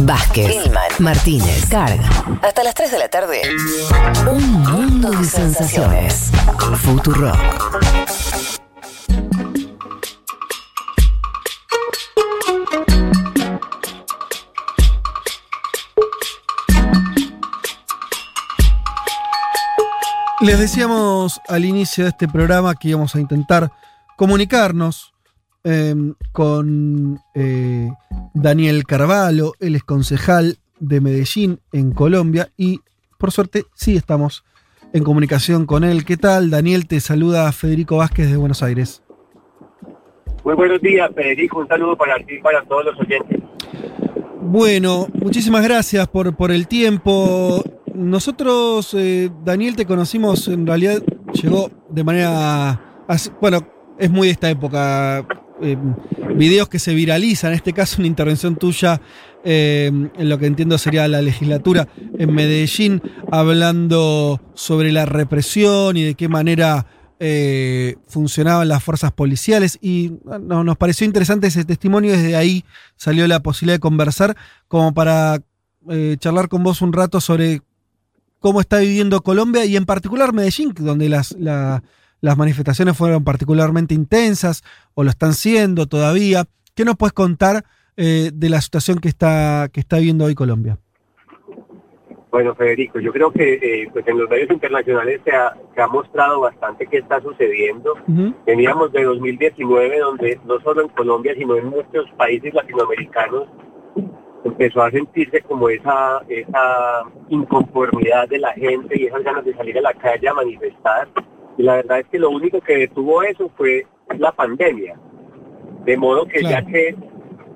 Vázquez, Gilman, Martínez, Carga. Hasta las 3 de la tarde. Un mundo de sensaciones. Futurock. Les decíamos al inicio de este programa que íbamos a intentar comunicarnos eh, con eh, Daniel Carvalho, él es concejal de Medellín en Colombia y por suerte sí estamos en comunicación con él. ¿Qué tal? Daniel, te saluda Federico Vázquez de Buenos Aires. Muy buenos días, Federico. Un saludo para ti y para todos los oyentes. Bueno, muchísimas gracias por, por el tiempo. Nosotros, eh, Daniel, te conocimos, en realidad llegó de manera, así- bueno, es muy de esta época, eh, videos que se viralizan, en este caso una intervención tuya eh, en lo que entiendo sería la legislatura en Medellín, hablando sobre la represión y de qué manera eh, funcionaban las fuerzas policiales. Y no, nos pareció interesante ese testimonio, desde ahí salió la posibilidad de conversar como para charlar con vos un rato sobre cómo está viviendo Colombia y en particular Medellín, donde las, la- las manifestaciones fueron particularmente intensas o lo están siendo todavía. ¿Qué nos puedes contar eh, de la situación que está, que está viviendo hoy Colombia? Bueno, Federico, yo creo que eh, pues en los medios internacionales se ha, se ha mostrado bastante qué está sucediendo. Ujú. Veníamos de 2019, donde no solo en Colombia, sino en muchos países latinoamericanos empezó a sentirse como esa, esa inconformidad de la gente y esas ganas de salir a la calle a manifestar. Y la verdad es que lo único que detuvo eso fue la pandemia. De modo que Claro. ya que,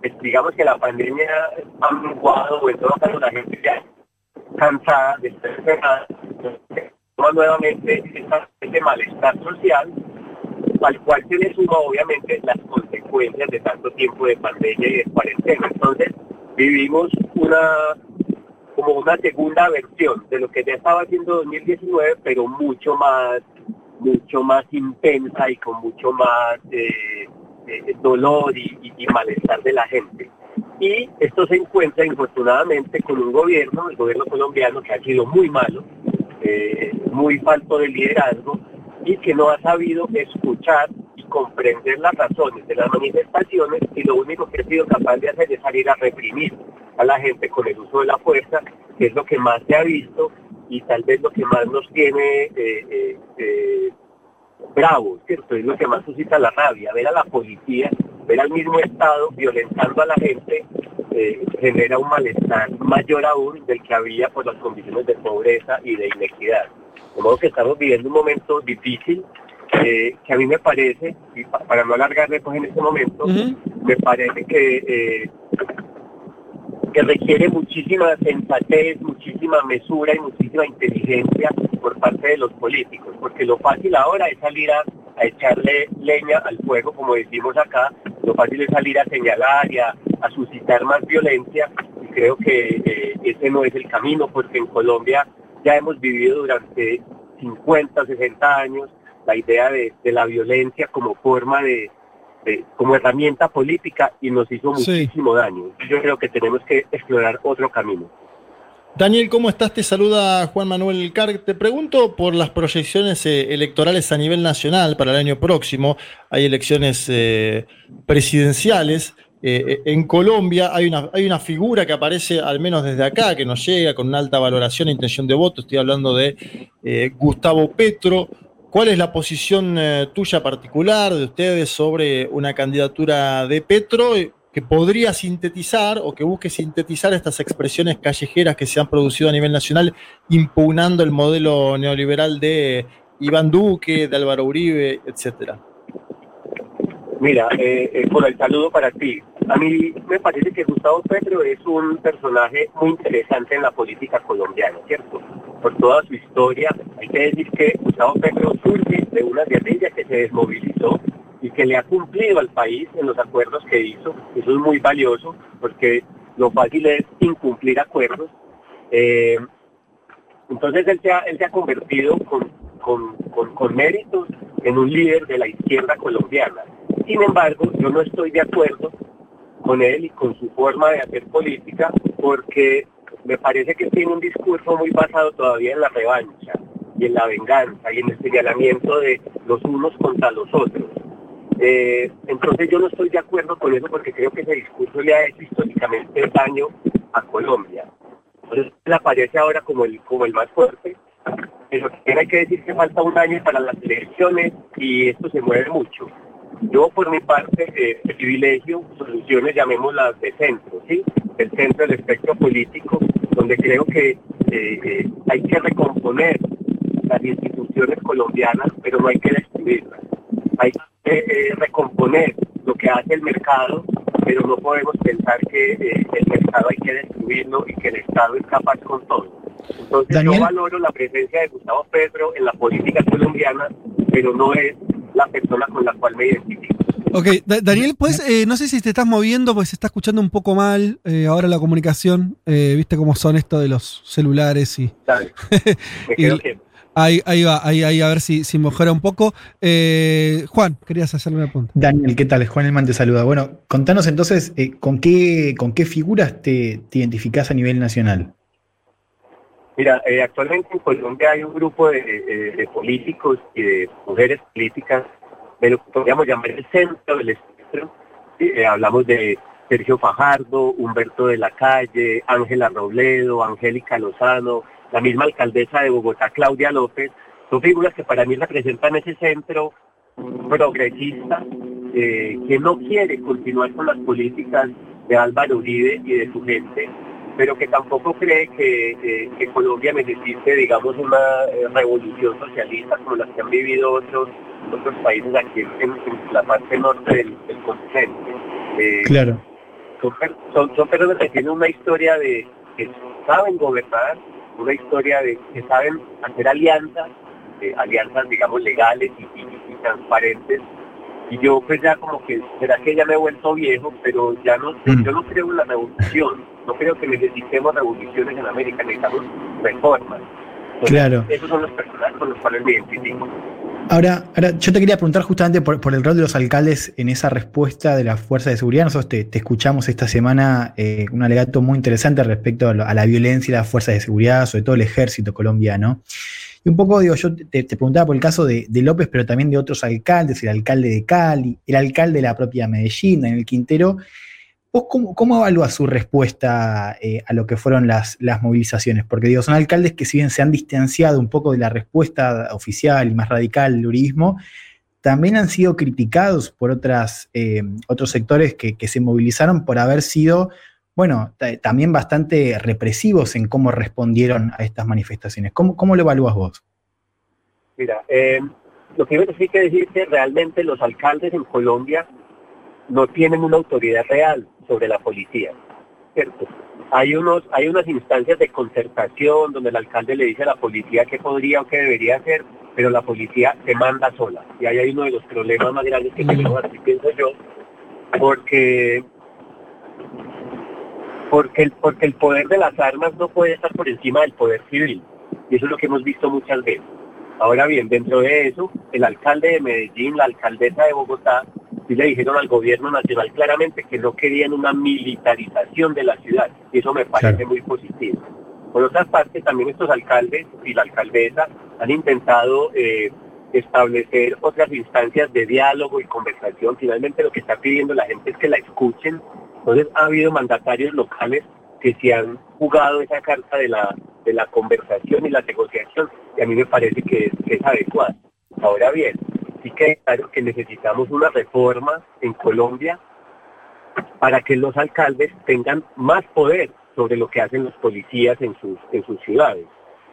pues, digamos que la pandemia ha menguado, o en todo caso la gente ya cansada de estar toma nuevamente esa- ese malestar social, al cual se le suma obviamente las consecuencias de tanto tiempo de pandemia y de cuarentena. Entonces, vivimos una como una segunda versión de lo que ya estaba haciendo 2019, pero mucho más mucho más intensa y con mucho más eh, eh, dolor y, malestar de la gente. Y esto se encuentra infortunadamente con un gobierno, el gobierno colombiano, que ha sido muy malo, eh, muy falto de liderazgo y que no ha sabido escuchar y comprender las razones de las manifestaciones y lo único que ha sido capaz de hacer es salir a reprimir a la gente con el uso de la fuerza, que es lo que más se ha visto y tal vez lo que más nos tiene eh, eh, eh, bravos, ¿cierto? Es lo que más suscita la rabia, ver a la policía, ver al mismo Estado violentando a la gente, eh, genera un malestar mayor aún del que había por las condiciones de pobreza y de inequidad. De modo que estamos viviendo un momento difícil, eh, que a mí me parece, y pa- para no alargarme pues en este momento, me parece que, eh, que requiere muchísima sensatez, muchísima mesura y muchísima inteligencia por parte de los políticos, porque lo fácil ahora es salir a, echarle leña al fuego, como decimos acá, lo fácil es salir a señalar y a, suscitar más violencia, y creo que eh, ese no es el camino, porque en Colombia ya hemos vivido durante 50, 60 años la idea de, de la violencia como forma de, de- como herramienta política y nos hizo Sí. muchísimo daño. Yo creo que tenemos que explorar otro camino. Daniel, ¿cómo estás? Te saluda Juan Manuel Carg. Te pregunto por las proyecciones eh, electorales a nivel nacional para el año próximo. Hay elecciones eh, presidenciales. Eh, eh, en Colombia hay una, hay una figura que aparece, al menos desde acá, que nos llega con una alta valoración e intención de voto. Estoy hablando de eh, Gustavo Petro. ¿Cuál es la posición eh, tuya particular de ustedes sobre una candidatura de Petro eh, que podría sintetizar o que busque sintetizar estas expresiones callejeras que se han producido a nivel nacional impugnando el modelo neoliberal de Iván Duque, de Álvaro Uribe, etcétera? Mira, eh, eh, por el saludo para ti. A mí me parece que Gustavo Petro es un personaje muy interesante en la política colombiana, ¿cierto? Por toda su historia, hay que decir que Gustavo Petro surge de una guerrilla que se desmovilizó y que le ha cumplido al país en los acuerdos que hizo. Eso es muy valioso porque lo fácil es incumplir acuerdos. Eh, entonces él se ha, él se ha convertido con, con, con, con méritos en un líder de la izquierda colombiana. Sin embargo, yo no estoy de acuerdo con él y con su forma de hacer política, porque me parece que tiene un discurso muy basado todavía en la revancha y en la venganza y en el señalamiento de los unos contra los otros. Eh, entonces yo no estoy de acuerdo con eso porque creo que ese discurso le ha hecho históricamente daño a Colombia. Entonces le aparece ahora como el, como el más fuerte, pero también hay que decir que falta un año para las elecciones y esto se mueve mucho. Yo por mi parte eh, privilegio soluciones, llamémoslas de centro, ¿sí? El centro del espectro político, donde creo que eh, eh, hay que recomponer las instituciones colombianas, pero no hay que destruirlas. Hay que recomponer lo que hace el mercado, pero no podemos pensar que el mercado hay que destruirlo y que el Estado es capaz con todo. Entonces yo valoro la presencia de Gustavo Petro en la política colombiana, pero no es la persona con la cual me identifico. Ok, Daniel, pues no sé si te estás moviendo, pues se está escuchando un poco mal eh, ahora la comunicación. Eh, Viste cómo son esto de los celulares y. Ahí, ahí va, ahí, ahí a ver si, si mejora un poco. Juan, querías hacerle una pregunta. Daniel, ¿qué tal? Juan Elman te saluda. Bueno, contanos entonces, ¿con, qué, ¿con qué figuras te, te identificás a nivel nacional? Mira, eh, actualmente en Colombia hay un grupo de, políticos y de mujeres políticas de lo que podríamos llamar el centro del espectro. Eh, hablamos de Sergio Fajardo, Humberto de la Calle, Ángela Robledo, Angélica Lozano, la misma alcaldesa de Bogotá, Claudia López. Son figuras que para mí representan ese centro progresista eh, que no quiere continuar con las políticas de Álvaro Uribe y de su gente, pero que tampoco cree que, Colombia necesite, digamos, una eh, revolución socialista como las que han vivido otros otros países aquí en, la parte norte del, continente. Eh, claro. Son, son, personas que tienen una historia de que saben gobernar, una historia de que saben hacer alianzas, alianzas, digamos, legales y transparentes, y yo pues ya como que, será que ya me he vuelto viejo, pero ya no, mm. yo no creo en la revolución, no creo que necesitemos revoluciones en América, necesitamos reformas. claro. Esos son los personajes con los cuales me identifico. Ahora, ahora, yo te quería preguntar justamente por, el rol de los alcaldes en esa respuesta de las fuerzas de seguridad. Nosotros te, escuchamos esta semana eh, un alegato muy interesante respecto a, a, la violencia y las fuerzas de seguridad, sobre todo el ejército colombiano. Y un poco, digo, yo te, preguntaba por el caso de, López, pero también de otros alcaldes, el alcalde de Cali, el alcalde de la propia Medellín, en el Quintero. ¿Vos cómo, cómo evalúas su respuesta eh, a lo que fueron las, las movilizaciones? Porque son alcaldes que si bien se han distanciado un poco de la respuesta oficial y más radical del urismo, también han sido criticados por otras, eh, otros sectores que, que, se movilizaron por haber sido bueno, también bastante represivos en cómo respondieron a estas manifestaciones. ¿Cómo, cómo lo evalúas vos? Mira, eh, lo que hay que decir que realmente los alcaldes en Colombia no tienen una autoridad real sobre la policía, ¿cierto? Hay, unos, hay unas instancias de concertación donde el alcalde le dice a la policía qué podría o qué debería hacer, pero la policía se manda sola. Y ahí hay uno de los problemas más grandes que tenemos, así pienso yo, porque porque el, porque el poder de las armas no puede estar por encima del poder civil. Y eso es lo que hemos visto muchas veces. Ahora bien, dentro de eso, el alcalde de Medellín, la alcaldesa de Bogotá, sí le dijeron al gobierno nacional claramente que no querían una militarización de la ciudad. Y eso me parece muy positivo. Por otra parte, también estos alcaldes y la alcaldesa han intentado eh, establecer otras instancias de diálogo y conversación. Finalmente lo que está pidiendo la gente es que la escuchen entonces ha habido mandatarios locales que se han jugado esa carta de la, de la conversación y la negociación y a mí me parece que, es adecuada. Ahora bien, sí que claro que necesitamos una reforma en Colombia para que los alcaldes tengan más poder sobre lo que hacen los policías en sus, en sus ciudades.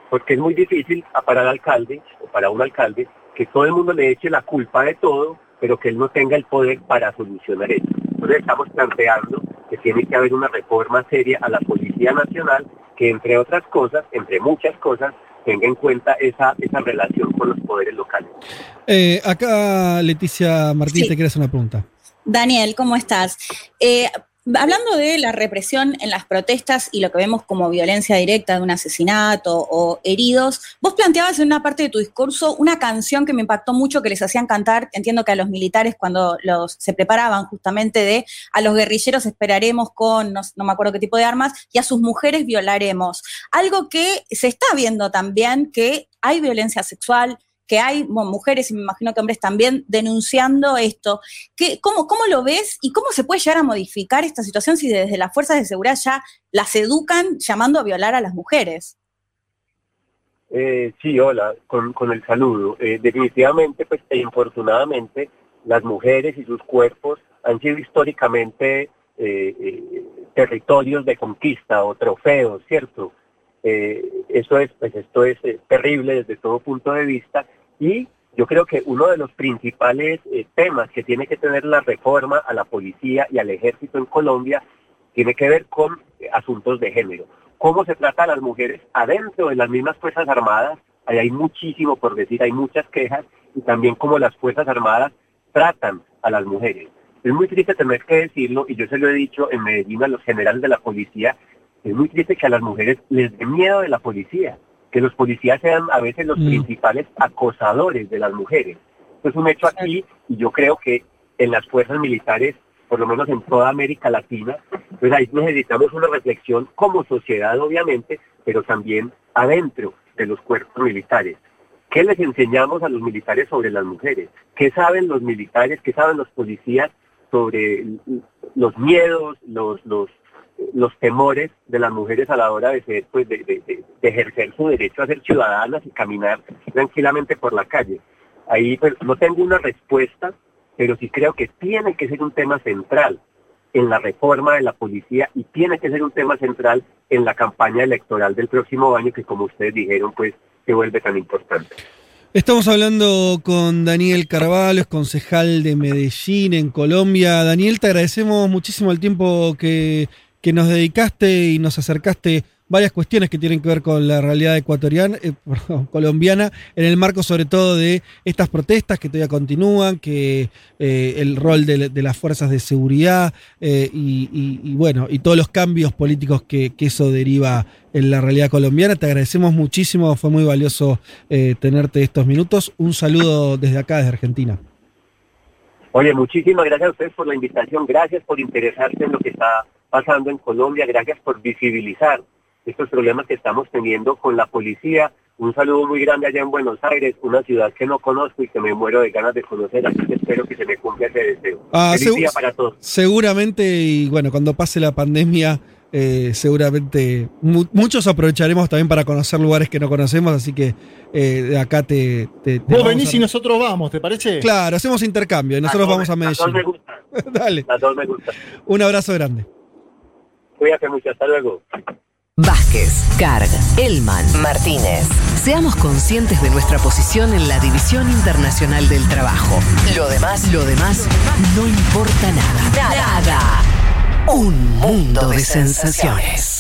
Porque es muy difícil para el alcalde o para un alcalde que todo el mundo le eche la culpa de todo, pero que él no tenga el poder para solucionar eso. Entonces estamos planteando que tiene que haber una reforma seria a la Policía Nacional que entre otras cosas, entre muchas cosas, tenga en cuenta esa, esa relación con los poderes locales. Eh, acá Leticia Martínez te quiere hacer una pregunta. Daniel, ¿cómo estás? Eh, Hablando de la represión en las protestas y lo que vemos como violencia directa de un asesinato o heridos, vos planteabas en una parte de tu discurso una canción que me impactó mucho que les hacían cantar, entiendo que a los militares cuando los se preparaban justamente de a los guerrilleros esperaremos con no, no me acuerdo qué tipo de armas y a sus mujeres violaremos. Algo que se está viendo también que hay violencia sexual, que hay mujeres y me imagino que hombres también denunciando esto. ¿Qué, cómo, ¿Cómo lo ves y cómo se puede llegar a modificar esta situación si desde las fuerzas de seguridad ya las educan llamando a violar a las mujeres? Eh, sí, hola, con, con el saludo. Eh, definitivamente, pues, e infortunadamente, las mujeres y sus cuerpos han sido históricamente eh, eh territorios de conquista o trofeos, ¿cierto? Eh, eso es, pues esto es eh, terrible desde todo punto de vista y yo creo que uno de los principales eh, temas que tiene que tener la reforma a la policía y al ejército en Colombia tiene que ver con eh, asuntos de género. Cómo se trata a las mujeres adentro de las mismas Fuerzas Armadas, hay muchísimo por decir, hay muchas quejas, y también cómo las Fuerzas Armadas tratan a las mujeres. Es muy triste tener que decirlo, y yo se lo he dicho en Medellín a los generales de la policía, es muy triste que a las mujeres les dé miedo de la policía, que los policías sean a veces los Mm. principales acosadores de las mujeres. Esto es un hecho aquí y yo creo que en las fuerzas militares, por lo menos en toda América Latina, pues ahí necesitamos una reflexión como sociedad, obviamente, pero también adentro de los cuerpos militares. ¿Qué les enseñamos a los militares sobre las mujeres? ¿Qué saben los militares, qué saben los policías sobre los miedos, los, los, los temores de las mujeres a la hora de, ser, pues, de, de- ejercer su derecho a ser ciudadanas y caminar tranquilamente por la calle? Ahí pues, no tengo una respuesta, pero sí creo que tiene que ser un tema central en la reforma de la policía y tiene que ser un tema central en la campaña electoral del próximo año que como ustedes dijeron pues se vuelve tan importante. Estamos hablando con Daniel Carvalho, es concejal de Medellín, en Colombia. Daniel, te agradecemos muchísimo el tiempo que, que nos dedicaste y nos acercaste varias cuestiones que tienen que ver con la realidad ecuatoriana, eh, colombiana, en el marco sobre todo de estas protestas que todavía continúan, que eh, el rol de, las fuerzas de seguridad eh, y, bueno, y todos los cambios políticos que, que eso deriva en la realidad colombiana. Te agradecemos muchísimo, fue muy valioso tenerte estos minutos. Un saludo desde acá, desde Argentina. Oye, muchísimas gracias a ustedes por la invitación, gracias por interesarse en lo que está pasando en Colombia, gracias por visibilizar estos problemas que estamos teniendo con la policía. Un saludo muy grande allá en Buenos Aires, una ciudad que no conozco y que me muero de ganas de conocer, así que espero que se me cumpla ese deseo. Ah, Feliz día para todos. Seguramente, y bueno, cuando pase la pandemia, eh, seguramente mu- muchos aprovecharemos también para conocer lugares que no conocemos, así que eh, de acá te... te- te Vos venís a- y nosotros vamos, ¿te parece? Claro, hacemos intercambio y nosotros Las vamos a dos- Las dos me Medellín. gustan, Dale, las dos me gustan. un abrazo grande. Cuídate mucho, hasta luego. Vázquez, Carg, Elman, Martínez. Seamos conscientes de nuestra posición en la División Internacional del Trabajo. Lo demás, lo demás, no importa nada. Nada. Un mundo de sensaciones.